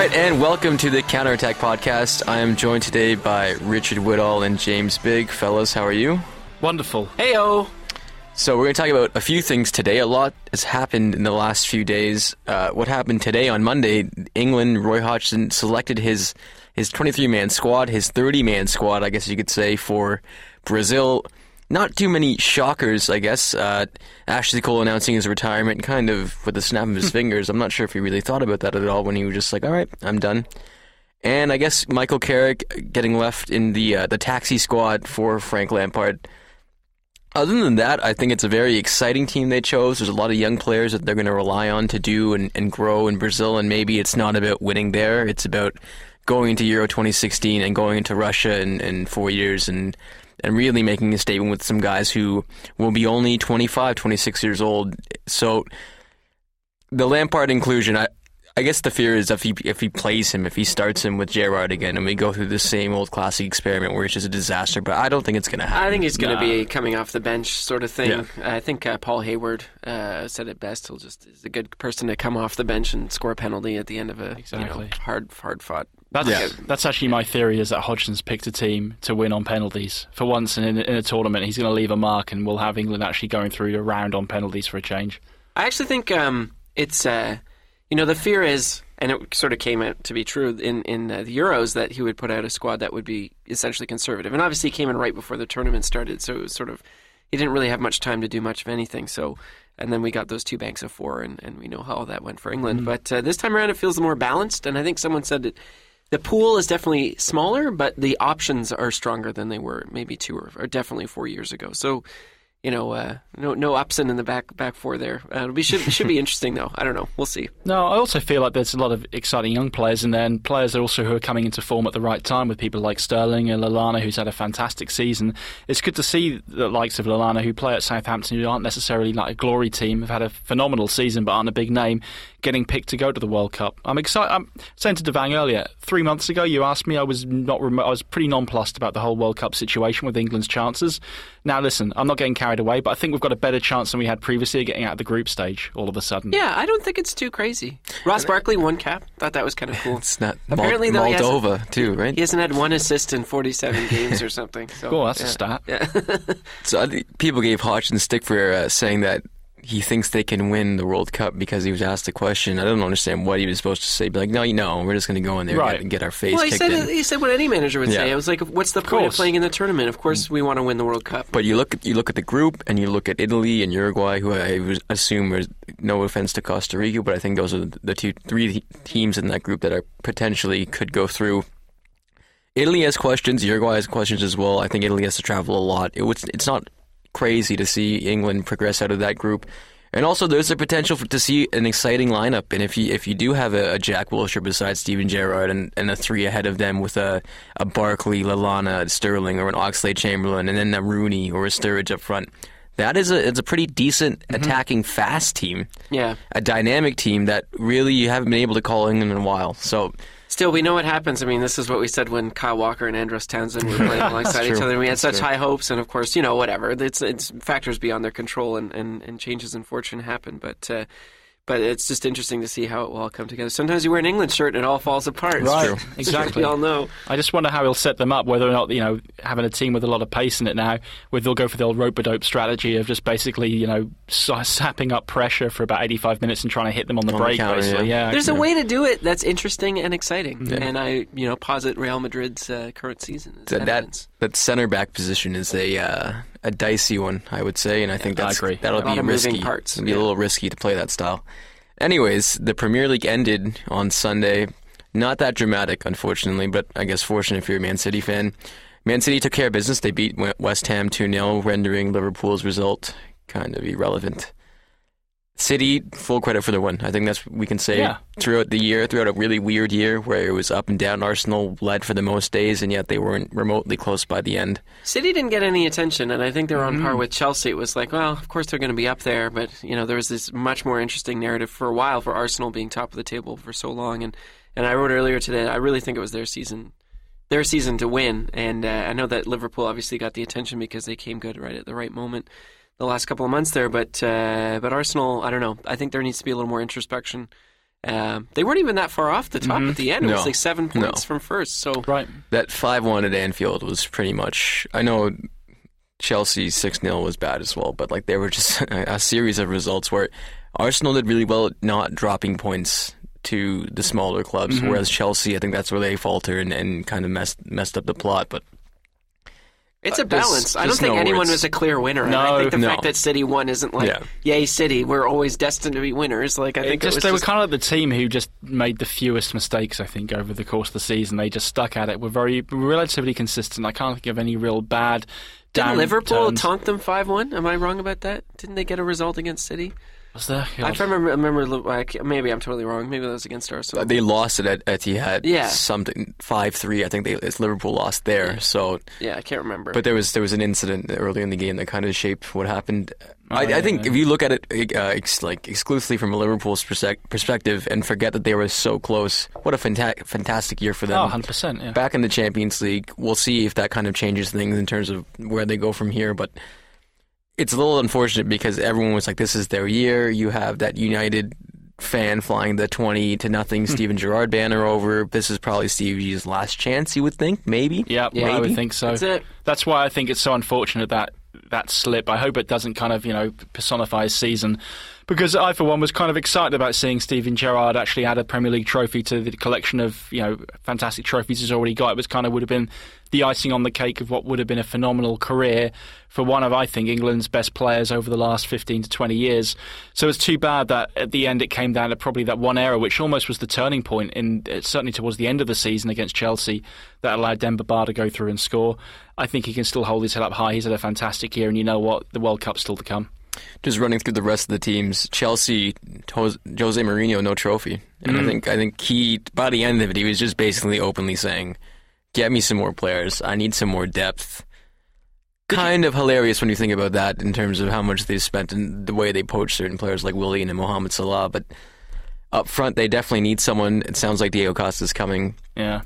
right, and welcome to the Counterattack Podcast. I am joined today by Richard Whittall and James Big. Fellas, how are you? Wonderful. Heyo. So we're going to talk about a few things today. A lot has happened in the last few days. Uh, what happened today on Monday? England, Roy Hodgson selected his his 23 man squad, his 30 man squad, I guess you could say, for Brazil. Not too many shockers, I guess. Uh, Ashley Cole announcing his retirement, kind of with a snap of his fingers. I'm not sure if he really thought about that at all when he was just like, "All right, I'm done." And I guess Michael Carrick getting left in the uh, the taxi squad for Frank Lampard. Other than that, I think it's a very exciting team they chose. There's a lot of young players that they're going to rely on to do and, and grow in Brazil. And maybe it's not about winning there; it's about going into Euro 2016 and going into Russia in, in four years and and really making a statement with some guys who will be only 25, 26 years old. So the Lampard inclusion, I, I guess the fear is if he if he plays him, if he starts him with Gerrard again, and we go through the same old classic experiment where it's just a disaster. But I don't think it's going to happen. I think he's going to Nah. be coming off the bench sort of thing. Yeah. I think uh, Paul Hayward uh, said it best. He'll just is a good person to come off the bench and score a penalty at the end of a Exactly. you know, hard hard fought. That's that's actually my theory is that Hodgson's picked a team to win on penalties. For once in, in a tournament, he's going to leave a mark, and we'll have England actually going through a round on penalties for a change. I actually think um, it's uh, you know the fear is, and it sort of came out to be true in in uh, the Euros that he would put out a squad that would be essentially conservative, and obviously he came in right before the tournament started, so it was sort of he didn't really have much time to do much of anything. So. And then we got those two banks of four, and, and we know how that went for England. But uh, this time around, it feels more balanced. And I think someone said that the pool is definitely smaller, but the options are stronger than they were maybe two or, or definitely four years ago. So, you know, uh, no no Upson in the back back four there. Uh, it'll be should should be interesting though. I don't know. We'll see. No, I also feel like there's a lot of exciting young players, in there, and then players also who are coming into form at the right time with people like Sterling and Lallana, who's had a fantastic season. It's good to see the likes of Lallana, who play at Southampton, who aren't necessarily like a glory team, have had a phenomenal season but aren't a big name, getting picked to go to the World Cup. I'm excited. I'm saying to Devang earlier, three months ago, you asked me, I was not, remo- I was pretty nonplussed about the whole World Cup situation with England's chances. Now, listen, I'm not getting carried away, but I think we've got a better chance than we had previously of getting out of the group stage all of a sudden. Yeah, I don't think it's too crazy. Ross Barkley one cap. Thought that was kind of cool. It's not Apparently, Mol- though, he hasn't- Moldova too, right? He hasn't had one assist in 47 games or something. So, Oh, that's yeah. a stat. Yeah. So I think people gave Hodgson stick for uh, saying that he thinks they can win the World Cup because he was asked a question. I don't understand what he was supposed to say. Be like, no, you know, we're just going to go in there Right. and get, get our face well, he kicked said in. he said what any manager would say. Yeah. I was like, what's the point of playing in the tournament? Of course, we want to win the World Cup. But you look at you look at the group, and you look at Italy and Uruguay, who I assume are no offense to Costa Rica, but I think those are the two three teams in that group that are potentially could go through. Italy has questions. Uruguay has questions as well. I think Italy has to travel a lot. It was, it's not crazy to see England progress out of that group. And also, there's a potential for, to see an exciting lineup. And if you if you do have a, a Jack Wilshere besides Steven Gerrard and, and a three ahead of them with a, a Barkley, Lallana, Sterling, or an Oxlade Chamberlain, and then a Rooney or a Sturridge up front, that is a it's a pretty decent mm-hmm. attacking fast team, Yeah. a dynamic team that really you haven't been able to call England in a while. So Still, we know what happens. I mean, this is what we said when Kyle Walker and Andros Townsend were playing alongside each other. and We had That's such true. high hopes, and of course, you know, whatever. It's it's factors beyond their control, and, and, and changes in fortune happen. But uh, but it's just interesting to see how it will all come together. Sometimes you wear an England shirt and it all falls apart. Right, true. exactly. we all know. I just wonder how he'll set them up. Whether or not you know having a team with a lot of pace in it now, whether they'll go for the old rope a dope strategy of just basically you know sapping up pressure for about 85 minutes and trying to hit them on the On the break. counter, basically, yeah. yeah. There's a way to do it that's interesting and exciting, and I you know posit Real Madrid's uh, current season. As that evidence. that, that center back position is a uh, a dicey one, I would say, and I think I that's agree. that'll be risky. parts, It'll be yeah. a little risky to play that style. Anyways, the Premier League ended on Sunday. Not that dramatic, unfortunately, but I guess fortunate if you're a Man City fan. Man City took care of business. They beat West Ham 2 0, rendering Liverpool's result kind of irrelevant. City, full credit for the win. I think that's what we can say Yeah. throughout the year, throughout a really weird year where it was up and down. Arsenal led for the most days, and yet they weren't remotely close by the end. City didn't get any attention, and I think they're on Mm-hmm. par with Chelsea. It was like, well, of course they're going to be up there, but you know, there was this much more interesting narrative for a while for Arsenal being top of the table for so long. And and I wrote earlier today, I really think it was their season, their season to win. And uh, I know that Liverpool obviously got the attention because they came good right at the right moment the last couple of months there. But uh, but Arsenal, I don't know. I think there needs to be a little more introspection. Um, they weren't even that far off the top at the end. It was like seven No. points from first. So Right. That five one at Anfield was pretty much. I know Chelsea six 0 was bad as well, but like they were just a, a series of results where Arsenal did really well at not dropping points to the smaller clubs, Mm-hmm. whereas Chelsea, I think that's where they faltered and, and kind of messed messed up the plot. But it's Uh, a there's- balance. I don't think no anyone words. was a clear winner. And No, I think the no. fact that City won isn't like, Yeah. yay, City, we're always destined to be winners. Like I It think just, it was they just, were kind of like the team who just made the fewest mistakes, I think, over the course of the season. They just stuck at it. Were very relatively consistent. I can't think of any real bad. Didn't Liverpool turns. tonk them five one? Am I wrong about that? Didn't they get a result against City? Was there? I can't remember. remember like, maybe I'm totally wrong. Maybe that was against Arsenal. they lost it at Etihad. Yeah. something five three. I think they it's Liverpool lost there. So yeah, I can't remember. But there was there was an incident early in the game that kind of shaped what happened. I, yeah, I think yeah. if you look at it uh, ex- like exclusively from a Liverpool's persec- perspective and forget that they were so close, what a fanta- fantastic year for them. Oh, 100%. Yeah. Back in the Champions League, we'll see if that kind of changes things in terms of where they go from here. But it's a little unfortunate because everyone was like, "This is their year." You have that United fan flying the twenty to nothing hmm. Steven Gerrard banner over. This is probably Steve G's last chance. You would think, maybe. Yeah, Yeah. I would think so. That's it. That's why I think it's so unfortunate that that slip. I hope it doesn't kind of you know personify his season, because I for one was kind of excited about seeing Steven Gerrard actually add a Premier League trophy to the collection of you know fantastic trophies he's already got. It was kind of would have been the icing on the cake of what would have been a phenomenal career for one of I think England's best players over the last 15 to 20 years. So it's too bad that at the end it came down to probably that one error, which almost was the turning point in uh, certainly towards the end of the season against Chelsea that allowed Demba Ba to go through and score. I think he can still hold his head up high. He's had a fantastic year, and you know what? The World Cup's still to come. just running through the rest of the teams, Chelsea, Jose Jose Mourinho, no trophy, and Mm. I think I think he by the end of it, he was just basically openly saying, "Get me some more players. I need some more depth." Kind of hilarious when you think about that in terms of how much they spent and the way they poached certain players like Willian and Mohamed Salah, but up front they definitely need someone. It sounds like Diego Costa's coming. Yeah.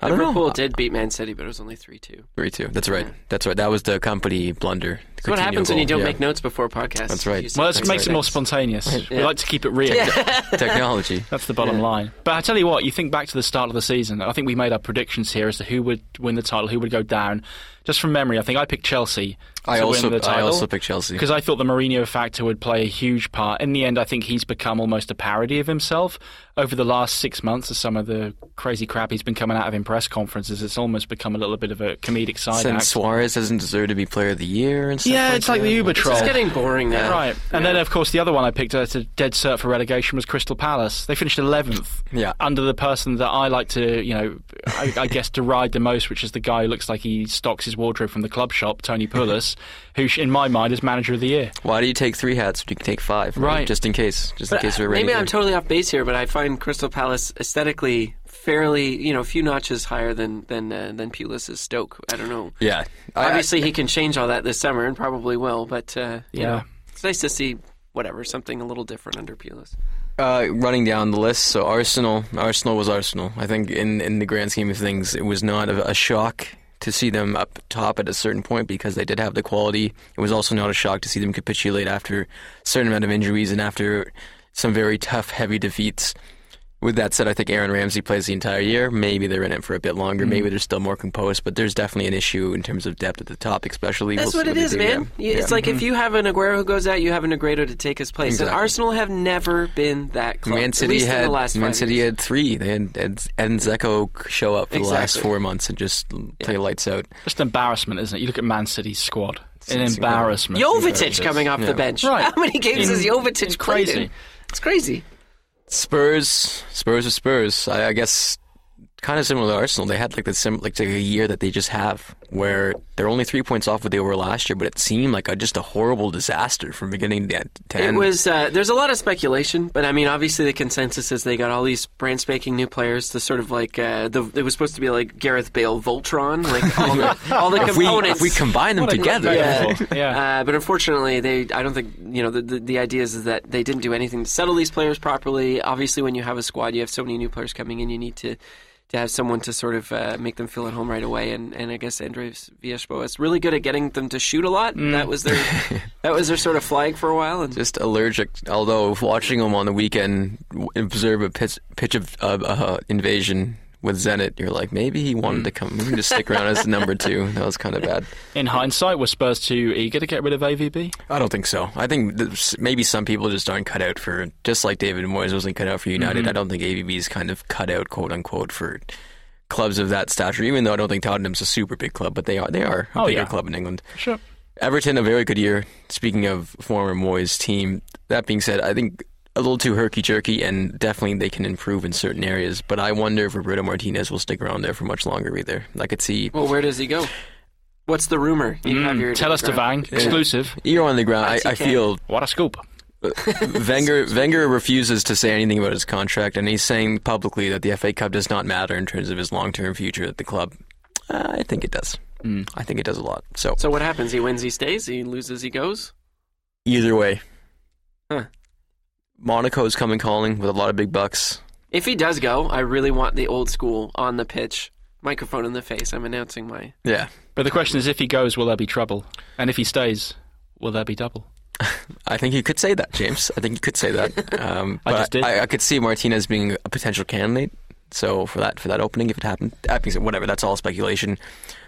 I don't Liverpool know. did beat Man City, but it was only three two. Three two. That's right. That's right. That was the company blunder. That's what happens when you don't Yeah. make notes before podcasts. That's right. Well, it makes like it more that. spontaneous. We Yeah. like to keep it real. technology. That's the bottom Yeah. line. But I tell you what, you think back to the start of the season. I think we made our predictions here as to who would win the title, who would go down. Just from memory, I think I picked Chelsea. I to also win the I also picked Chelsea. because I thought the Mourinho factor would play a huge part. In the end, I think he's become almost a parody of himself over the last six months. Of some of the crazy crap he's been coming out of in press conferences, it's almost become a little bit of a comedic side Since act. Suarez doesn't deserve to be Player of the Year and stuff Yeah, it's like the Uber troll. It's getting boring now. Right, and then of course the other one I picked as a dead cert for relegation was Crystal Palace. They finished eleventh, Yeah. under the person that I like to, you know, I, I guess deride the most, which is the guy who looks like he stocks his wardrobe from the club shop, Tony Pulis, who, in my mind, is manager of the year. Why do you take three hats when you can take five? Right. Just in case. Just in case uh, we're ready. maybe I'm totally off base here, but I find Crystal Palace aesthetically fairly, you know, a few notches higher than than uh, than Pulis's Stoke. I don't know. Yeah. I- Obviously, he can change all that this summer, and probably will. But uh, you Yeah. know, it's nice to see whatever something a little different under Pulis. Uh, running down the list, so Arsenal. Arsenal was Arsenal. I think in, in the grand scheme of things, it was not a, a shock to see them up top at a certain point because they did have the quality. It was also not a shock to see them capitulate after a certain amount of injuries and after some very tough, heavy defeats. With that said, I think Aaron Ramsey plays the entire year. Maybe they're in it for a bit longer. Mm-hmm. Maybe they're still more composed, but there's definitely an issue in terms of depth at the top, especially. That's We'll what see it is, do, man. yeah. It's Yeah. like if mm-hmm. you have an Aguero who goes out, you have an Negredo to take his place. Exactly. And Arsenal have never been that close. Man at City least in had the last Man City years. had three. They had, had Dzeko show up for the last four months and just play lights out. Just embarrassment, isn't it? You look at Man City's squad. An it's embarrassment. Jovetic coming off Yeah. the bench. Right. How many games In- has Jovetic it's played crazy. in? It's crazy. Spurs, Spurs are Spurs. I, I guess kind of similar to Arsenal. They had like the sim, like, like a year that they just have where they're only three points off what they were last year, but it seemed like a, just a horrible disaster from beginning to to It end. was. Uh, there's a lot of speculation, but I mean, obviously, the consensus is they got all these brand spanking new players. To sort of like uh, the it was supposed to be like Gareth Bale Voltron, like all the, all the if we if we combine them What together, metaphor. Yeah. Uh, but unfortunately, they. I don't think you know the, the the idea is that they didn't do anything to settle these players properly. Obviously, when you have a squad, you have so many new players coming in, you need to to have someone to sort of uh, make them feel at home right away. And, and I guess Andres Villas-Boas is really good at getting them to shoot a lot. That was their that was their sort of flag for a while. And Just allergic. Although watching him on the weekend observe a pitch, pitch of uh, uh, invasion with Zenit, you're like maybe he wanted to come, maybe just stick around as number two. That was kind of bad. In hindsight, were Spurs too eager to get rid of AVB? I don't think so. I think maybe some people just aren't cut out for just like David Moyes wasn't cut out for United. Mm-hmm. I don't think AVB is kind of cut out, quote unquote, for clubs of that stature. Even though I don't think Tottenham's a super big club, but they are. They are a Oh, bigger yeah. club in England. Sure. Everton, a very good year. Speaking of former Moyes team, that being said, I think a little too herky jerky, and definitely they can improve in certain areas. But I wonder if Roberto Martinez will stick around there for much longer either. I could see well, where does he go? What's the rumor? You have your Mm, Tell us, ground. Devang. Exclusive. You're on the ground. I, I feel What a scoop. Wenger Wenger refuses to say anything about his contract, and he's saying publicly that the FA Cup does not matter in terms of his long term future at the club. Uh, I think it does. I think it does a lot. So So what happens? He wins, he stays. He loses, he goes. either way, Huh. Monaco's coming calling with a lot of big bucks. If he does go, I really want the old school on the pitch, microphone in the face. I'm announcing my. Yeah, But the question is, if he goes, will there be trouble? And if he stays, will there be double? I think you could say that, James. I think you could say that. Um, I but just did. I, I could see Martinez being a potential candidate. So for that for that opening, if it happened, that being said, whatever. That's all speculation.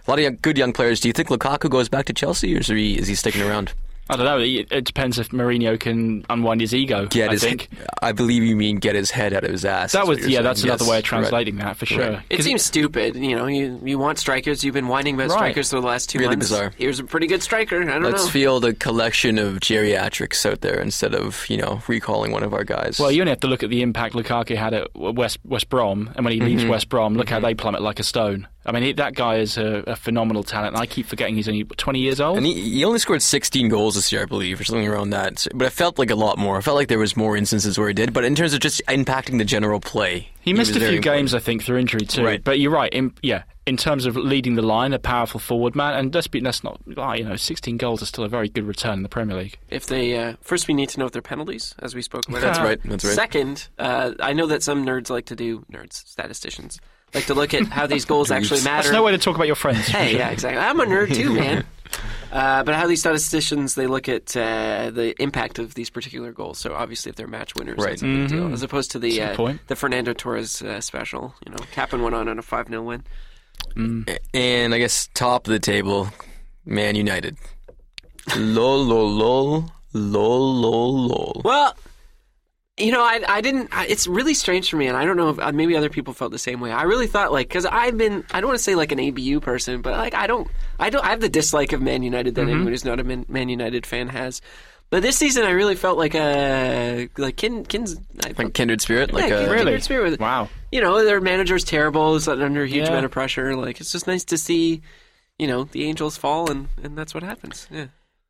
A lot of young, good young players. Do you think Lukaku goes back to Chelsea, or is he, is he sticking around? I don't know. It it depends if Mourinho can unwind his ego. Get I his, think I believe you mean get his head out of his ass. that is was yeah. saying. That's another way of right. translating that for sure. Right. It 'Cause seems stupid. You know, you you want strikers. You've been whining about Right. strikers for the last two Really months. bizarre. Here's a pretty good striker. I don't Let's know. field a collection of geriatrics out there instead of you know recalling one of our guys. Well, you only have to look at the impact Lukaku had at West West Brom, and when he leaves Mm-hmm. West Brom, look how they plummet like a stone. I mean, he, that guy is a, a phenomenal talent, and I keep forgetting he's only 20 years old. and he, he only scored 16 goals this year, I believe, or something around that. But it felt like a lot more. I felt like there was more instances where he did. But in terms of just impacting the general play, He missed was a few important. games, I think, through injury too. Right. But you're right. In, yeah, in terms of leading the line, a powerful forward man, and let's be that's not you know, 16 goals is still a very good return in the Premier League. if they uh, first, we need to know if they're penalties, as we spoke about. That's right. That's right. Second, uh, I know that some nerds like to do nerds, statisticians like to look at how these goals actually matter. That's no way to talk about your friends. Hey, yeah, exactly. I'm a nerd too, man. Uh, but how these statisticians they look at uh, the impact of these particular goals. So obviously, if they're match winners, Right. that's a big deal, as opposed to the uh, point. the Fernando Torres uh, special. You know, Capin went on on a five 0 win. And I guess top of the table, Man United. lol, lol, lol, lol, lol, lol. Well, you know, I I didn't. I, it's really strange for me, and I don't know if uh, maybe other people felt the same way. I really thought like because I've been I don't want to say like an ABU person, but like I don't I don't I have the dislike of Man United that anyone who's not a Man, Man United fan has. But this season, I really felt like a like Kin, Kins. I Like kindred spirit, like yeah, a, kindred Really? spirit with- Wow. You know, their manager's terrible. Is under a huge Yeah. amount of pressure. Like it's just nice to see, you know, the Angels fall, and and that's what happens. Yeah.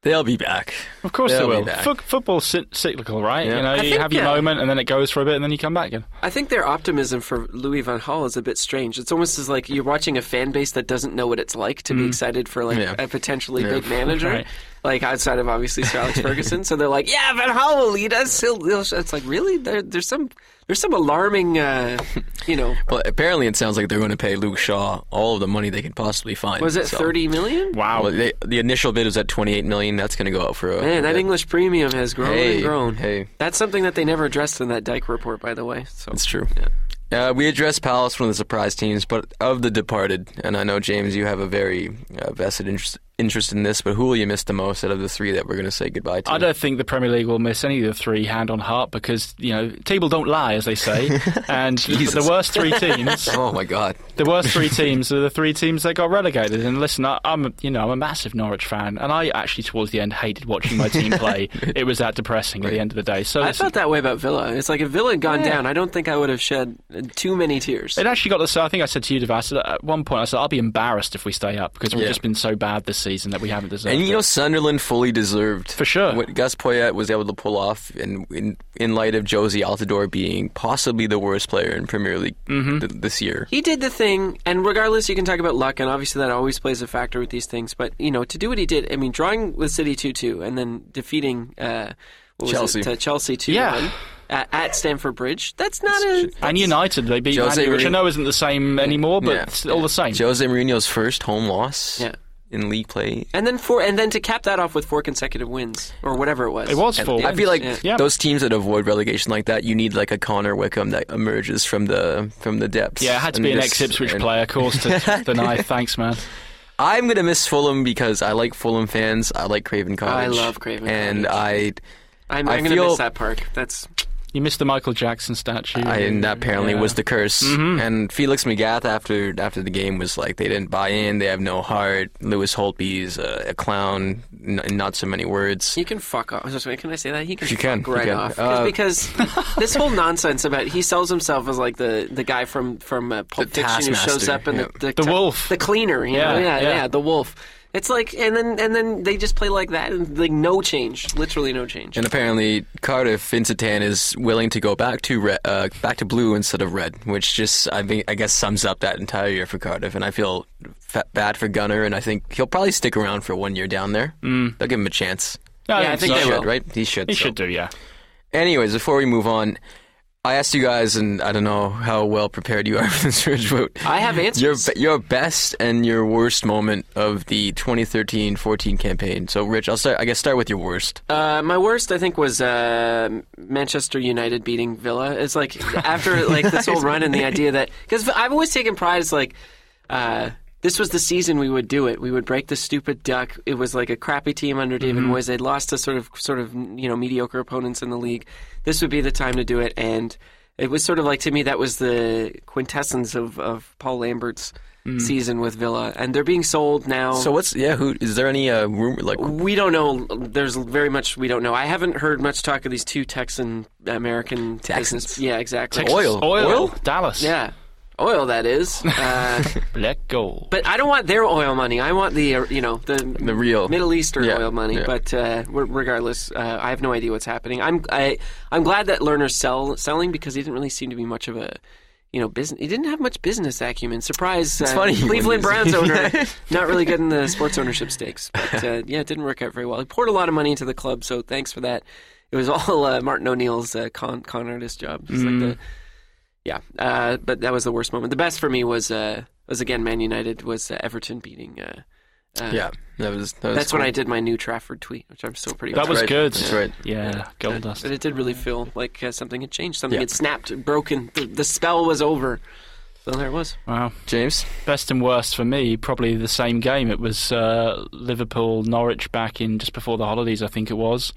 They'll be back. Of course They'll they will. back. Foot football's cyclical, right? Yeah. You know, I you think, have your yeah. moment, and then it goes for a bit, and then you come back again. I think their optimism for Louis Van Gaal is a bit strange. It's almost as like you're watching a fan base that doesn't know what it's like to be mm. excited for like Yeah. a potentially Yeah. big manager, Right. Like outside of obviously Sir Alex Ferguson. So they're like, "Yeah, Van Gaal will lead us." He'll, he'll, it's like really there, there's some there's some alarming, uh, you know. Well, apparently it sounds like they're going to pay Luke Shaw all of the money they can possibly find. Was it so- thirty million? Wow. Well, they, the initial bid was at 28 million. That's going to go up for a Man, that a- English premium has grown Hey, and grown. hey. That's something that they never addressed in that Dyke report, by the way. So It's true. Yeah. Uh, we addressed Palace, one of the surprise teams, but of the departed, and I know James, you have a very uh, vested interest, interest in this. But who will you miss the most out of the three that we're going to say goodbye to? I don't think the Premier League will miss any of the three hand on heart because you know table don't lie, as they say, and the, the worst three teams, Oh my God! the worst three teams are the three teams that got relegated. And listen, I, I'm a- you know I'm a massive Norwich fan, and I actually towards the end hated watching my team play. it was that depressing at the end of the day. So I listen, felt that way about Villa. It's like if Villa had gone Yeah. down, I don't think I would have shed too many tears. It actually got to. I think I said to you, Devas, at one point I said I'll be embarrassed if we stay up because we've Yeah. just been so bad this season that we haven't deserved. And you know, Sunderland fully deserved For sure. what Gus Poyet was able to pull off, in in, in light of Jozy Altidore being possibly the worst player in Premier League Mm-hmm. th- this year. He did the thing, and regardless, you can talk about luck, and obviously that always plays a factor with these things. But you know, to do what he did, I mean, drawing with City two two, and then defeating uh, what was Chelsea. it, to Chelsea two Yeah. one. at, at Stamford Bridge. That's not a. And United, they beat Jose Man U, which I know isn't the same anymore, but Yeah. it's all the same. Jose Mourinho's first home loss Yeah. In league play. And then four, and then to cap that off with four consecutive wins or whatever it was. It was four. I feel like Yeah. Yeah. those teams that avoid relegation like that, you need like a Connor Wickham that emerges from the from the depths. Yeah, it had to and be an just- ex-Ipswich and- player, of course, to deny. Thanks, man. I'm gonna miss Fulham because I like Fulham fans. I like Craven Cottage. I love Craven and Cottage. I, I'm, I I'm going to miss that park. That's You missed the Michael Jackson statue. I and that apparently Yeah. was the curse. Mm-hmm. And Felix Magath after after the game was like they didn't buy in. They have no heart. Lewis Holtby's a, a clown. N- in not so many words. he can fuck off. Just Can I say that? He can You fuck can, you right can. off Uh, because this whole nonsense about he sells himself as like the, the guy from from uh, Pulp The Fiction who shows up and yeah. the, The wolf. the cleaner. You Yeah, know? yeah, yeah. yeah, the wolf. It's like and then and then they just play like that and like no change, literally no change. And apparently Cardiff Vincent is willing to go back to red, uh, back to blue instead of red, which just I think I guess sums up that entire year for Cardiff. And I feel fa- bad for Gunnar, and I think he'll probably stick around for one year down there. Mm. They'll give him a chance. Yeah, I think he they should, will. right? He should. He so. should do, yeah. Anyways, before we move on, I asked you guys, and I don't know how well prepared you are for this Ridge vote. I have answers. Your your best and your worst moment of the 2013-14 campaign. So, Rich, I'll start. I guess start with your worst. Uh, my worst, I think, was uh, Manchester United beating Villa. It's like after like this whole run and the idea that because I've always taken pride. It's like uh, this was the season we would do it. We would break the stupid duck. It was like a crappy team under David Moyes. They'd lost to sort of sort of you know mediocre opponents in the league. This would be the time to do it, and it was sort of like to me that was the quintessence of of Paul Lambert's. Season with Villa, and they're being sold now. So, what's yeah? Who is there any uh, rumor like? We don't know. There's very much we don't know. I haven't heard much talk of these two Texan American Texans. business- Yeah, exactly. Texas Oil. Oil. Oil? Dallas. Yeah, oil that is. Uh, Let go. but I don't want their oil money. I want the uh, you know the The real. Middle Eastern Yeah, oil money. yeah. But uh, regardless, uh, I have no idea what's happening. I'm I, I'm glad that Lerner's sell, selling because he didn't really seem to be much of a. You know, business. He didn't have much business acumen. Surprise! It's uh, funny Cleveland Browns owner, not really good in the sports ownership stakes. But uh, yeah, it didn't work out very well. He poured a lot of money into the club, so thanks for that. It was all uh, Martin O'Neill's uh, con con artist job. It's like the, yeah, uh, but that was the worst moment. The best for me was uh, was again Man United was uh, Everton beating. Uh, uh, Yeah, that was. That was that's when. I did my new Trafford tweet, which I'm still pretty. That proud was of. right. good. That's right. Yeah, gold dust. But it did really feel like uh, something had changed. Something Yeah. had snapped, broken. The, the spell was over. So there it was. Wow. James. Best and worst for me, probably the same game. It was uh, Liverpool Norwich back in just before the holidays, I think it was.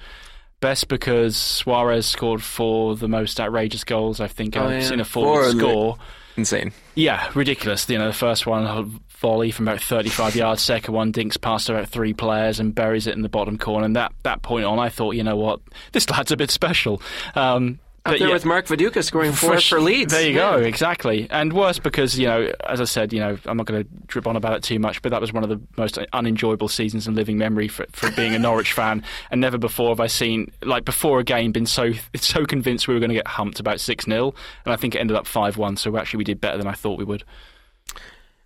Best because Suarez scored four of the most outrageous goals I think Oh, I've yeah. seen a forward Four, score. Insane. Yeah, ridiculous. You know, the first one a volley from about 35 yards, second one dinks past about three players and buries it in the bottom corner. And that that point on, I thought, you know what, this lad's a bit special. Um, Up but there yeah, with Mark Viduka scoring four Fresh- for Leeds. There you Yeah. go, exactly. And worse because, you know, as I said, you know, I'm not going to drip on about it too much, but that was one of the most unenjoyable seasons in living memory for, for being a Norwich fan. And never before have I seen, like, before a game, been so so convinced we were going to get humped about 6 0. And I think it ended up 5 1. So actually, we did better than I thought we would.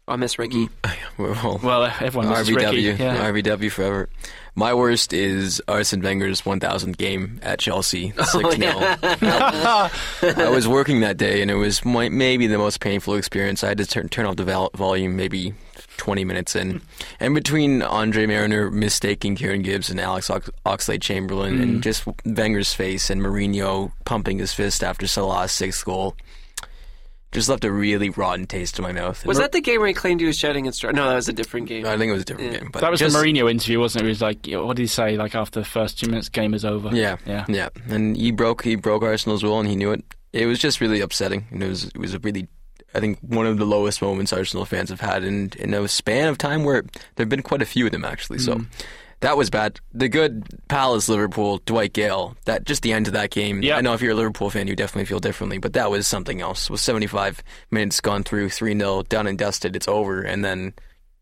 I miss Ricky. Well, Well, everyone misses Ricky. RBW, Yeah. RBW forever. My worst is Arsene Wenger's 1,000th game at Chelsea, Oh, 6 0. I was working that day, and it was my, maybe the most painful experience. I had to turn, turn off the vol- volume maybe 20 minutes in. And between Andre Marriner mistaking Kieran Gibbs and Alex Ox- Oxlade Chamberlain, Mm. and just Wenger's face, and Mourinho pumping his fist after Salah's sixth goal, just left a really rotten taste in my mouth. Was that the game where he claimed he was shouting and str- No, that was a different game. I think it was a different Yeah. game. But That was just, the Mourinho interview, wasn't it? He was like, what did he say? Like after the first two minutes, game is over. Yeah, yeah. yeah. And he broke he broke Arsenal's will, and he knew it. It was just really upsetting, and it was it was a really, I think one of the lowest moments Arsenal fans have had in in a span of time where there've been quite a few of them actually. So. Mm. That was bad. The good Palace Liverpool Dwight Gayle. That just the end of that game. Yeah. I know if you're a Liverpool fan, you definitely feel differently, but that was something else. With 75 minutes gone through, 3 0, done and dusted, it's over, and then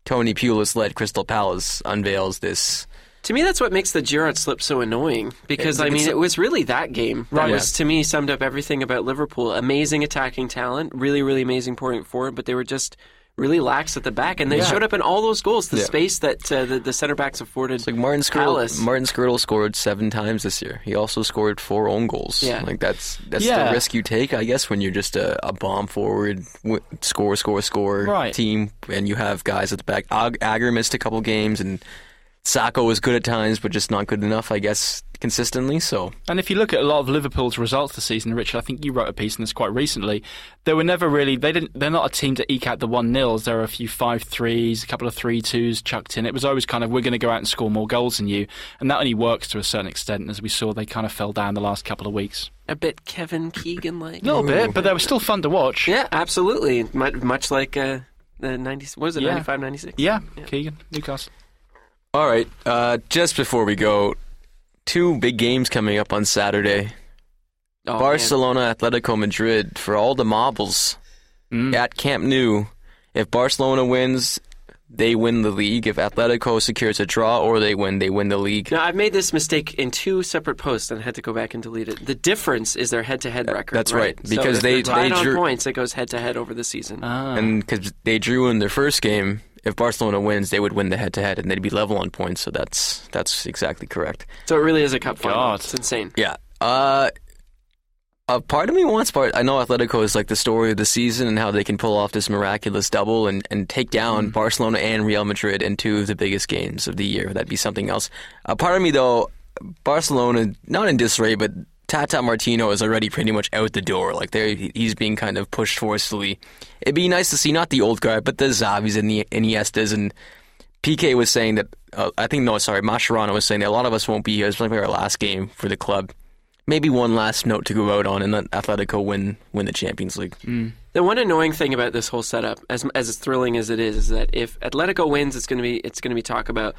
Tony Pulis led Crystal Palace unveils this To me, that's what makes the Gerrard slip so annoying. Because I mean, it was really that game that was to me summed up everything about Liverpool. Amazing attacking talent, really, really amazing pouring forward, but they were just really lax at the back, and they Yeah. showed up in all those goals. The Yeah. space that uh, the, the center backs afforded. It's like Martin Skrtel. Martin Skrtel scored seven times this year. He also scored four own goals. Yeah. like that's that's Yeah. the risk you take, I guess, when you're just a, a bomb forward, w- score, score, score Right. team, and you have guys at the back. Ag- Agger missed a couple games, and Sakho was good at times, but just not good enough, I guess, consistently. So And if you look at a lot of Liverpool's results this season, Richard, I think you wrote a piece on this quite recently. They were never really they didn't they're not a team to eke out the one nils. There were a few five threes, a couple of three twos chucked in. It was always kind of we're going to go out and score more goals than you, and that only works to a certain extent. As we saw, they kind of fell down the last couple of weeks. a bit Kevin Keegan like. A little bit, but they were still fun to watch. Yeah, absolutely. Much, much like uh, the 90, what was it, Yeah. 95, 96? Yeah, Keegan, Newcastle. All right. Uh, just before we go, two big games coming up on Saturday. Oh, man. Barcelona, Atletico Madrid for all the marbles Mm. at Camp Nou. If Barcelona wins, they win the league. If Atletico secures a draw or they win, they win the league. Now, I've made this mistake in two separate posts and had to go back and delete it. The difference is their head-to-head record. that's right, So because if they- they're tied they on points. It goes head-to-head over the season. Ah. And because they drew in their first game, if Barcelona wins, they would win the head-to-head, and they'd be level on points. So that's that's exactly correct. so it really is a cup final. God. It's insane. Yeah. Uh, a part of me wants part. I know Atletico is like the story of the season and how they can pull off this miraculous double and, and take down Barcelona and Real Madrid in two of the biggest games of the year. That'd be something else. A part of me though, Barcelona not in disarray, but Tata Martino is already pretty much out the door. Like there, he's being kind of pushed forcefully. It'd be nice to see not the old guard, but the Xavis and the Iniestas and PK was saying that uh, I think no, sorry, Mascherano was saying that a lot of us won't be here. It's like our last game for the club. Maybe one last note to go out on, and let Atletico win win the Champions League. The one annoying thing about this whole setup, as as thrilling as it is, is that if Atletico wins, it's going to be it's going to be talk about.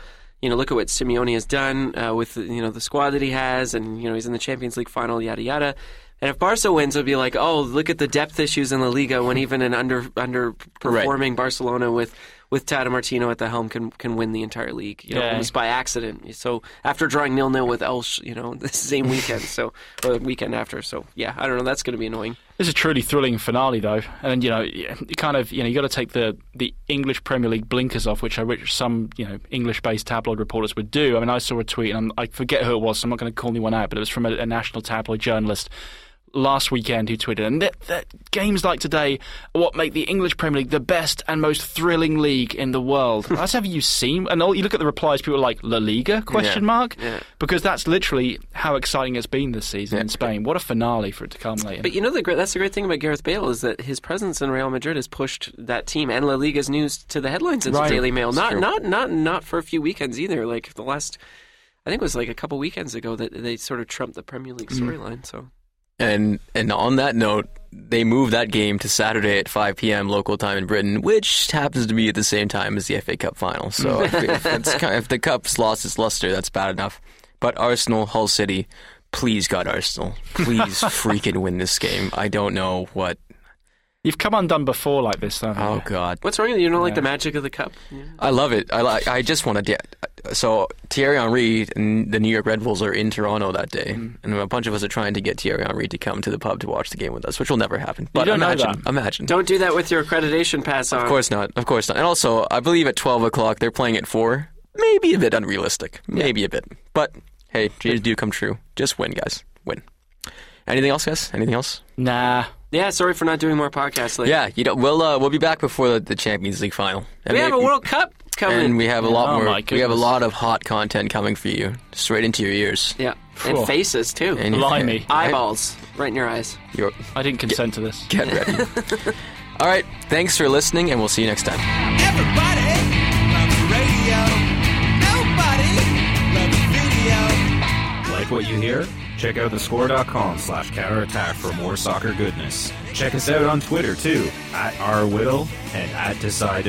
You know, look at what Simeone has done uh, with you know the squad that he has, and you know he's in the Champions League final, yada yada. And if Barca wins, it'll be like, oh, look at the depth issues in La Liga when even an under underperforming Barcelona with with Tata Martino at the helm can can win the entire league, you know, Yeah. almost by accident. So after drawing nil nil with Elche, you know, the same weekend, so or the weekend after. So yeah, I don't know. That's going to be annoying. It's a truly thrilling finale, though, and you know, you kind of, you know, you got to take the the English Premier League blinkers off, which I wish some, you know, English-based tabloid reporters would do. I mean, I saw a tweet, and I'm, I forget who it was, so I'm not going to call anyone out, but it was from a, a national tabloid journalist last weekend who tweeted, and that, that games like today are what make the English Premier League the best and most thrilling league in the world. That's have you seen? And all, you look at the replies, people are like La Liga question Yeah. mark Yeah. because that's literally how exciting it's been this season Yeah. in Spain. What a finale for it to come later. But you know the great that's the great thing about Gareth Bale is that his presence in Real Madrid has pushed that team and La Liga's news to the headlines in the Daily Mail. Not not not not for a few weekends either. Like the last, I think it was like a couple weekends ago that they sort of trumped the Premier League Mm-hmm. storyline. So And and on that note, they moved that game to Saturday at 5 p.m. local time in Britain, which happens to be at the same time as the FA Cup final. So if, if, it's kind if the cup's lost its luster, that's bad enough. But Arsenal, Hull City, please God, Arsenal, please freaking win this game. I don't know what. You've come undone before like this, though. haven't Oh? God, what's wrong with you? You don't like the magic of the cup? Yeah. I love it. I like. I just want to get. So Thierry Henry and the New York Red Bulls are in Toronto that day, Mm. and a bunch of us are trying to get Thierry Henry to come to the pub to watch the game with us, which will never happen. But don't know imagine, that. imagine. Don't do that with your accreditation pass on. Of course not. Of course not. And also, I believe at 12 o'clock, they're playing at 4. Maybe a bit unrealistic. Maybe a bit. But hey, dreams do come true. Just win, guys. Win. Anything else, guys? Anything else? Nah. Yeah, sorry for not doing more podcasts. Lately. Yeah, you know, we'll uh, we'll be back before the, the Champions League final. And we have a World Cup coming. and we have a lot Oh, more. my We have a goodness. lot of hot content coming for you, straight into your ears. yeah, Phew. and faces too. And Blimey. Eyeballs right in your eyes. You're, I didn't consent to this. get ready. All right, thanks for listening, and we'll see you next time. Everybody loves radio. Nobody loves video. Like what you hear? Check out thescore.com slash counterattack for more soccer goodness. Check us out on Twitter too, at rwhittall and at decide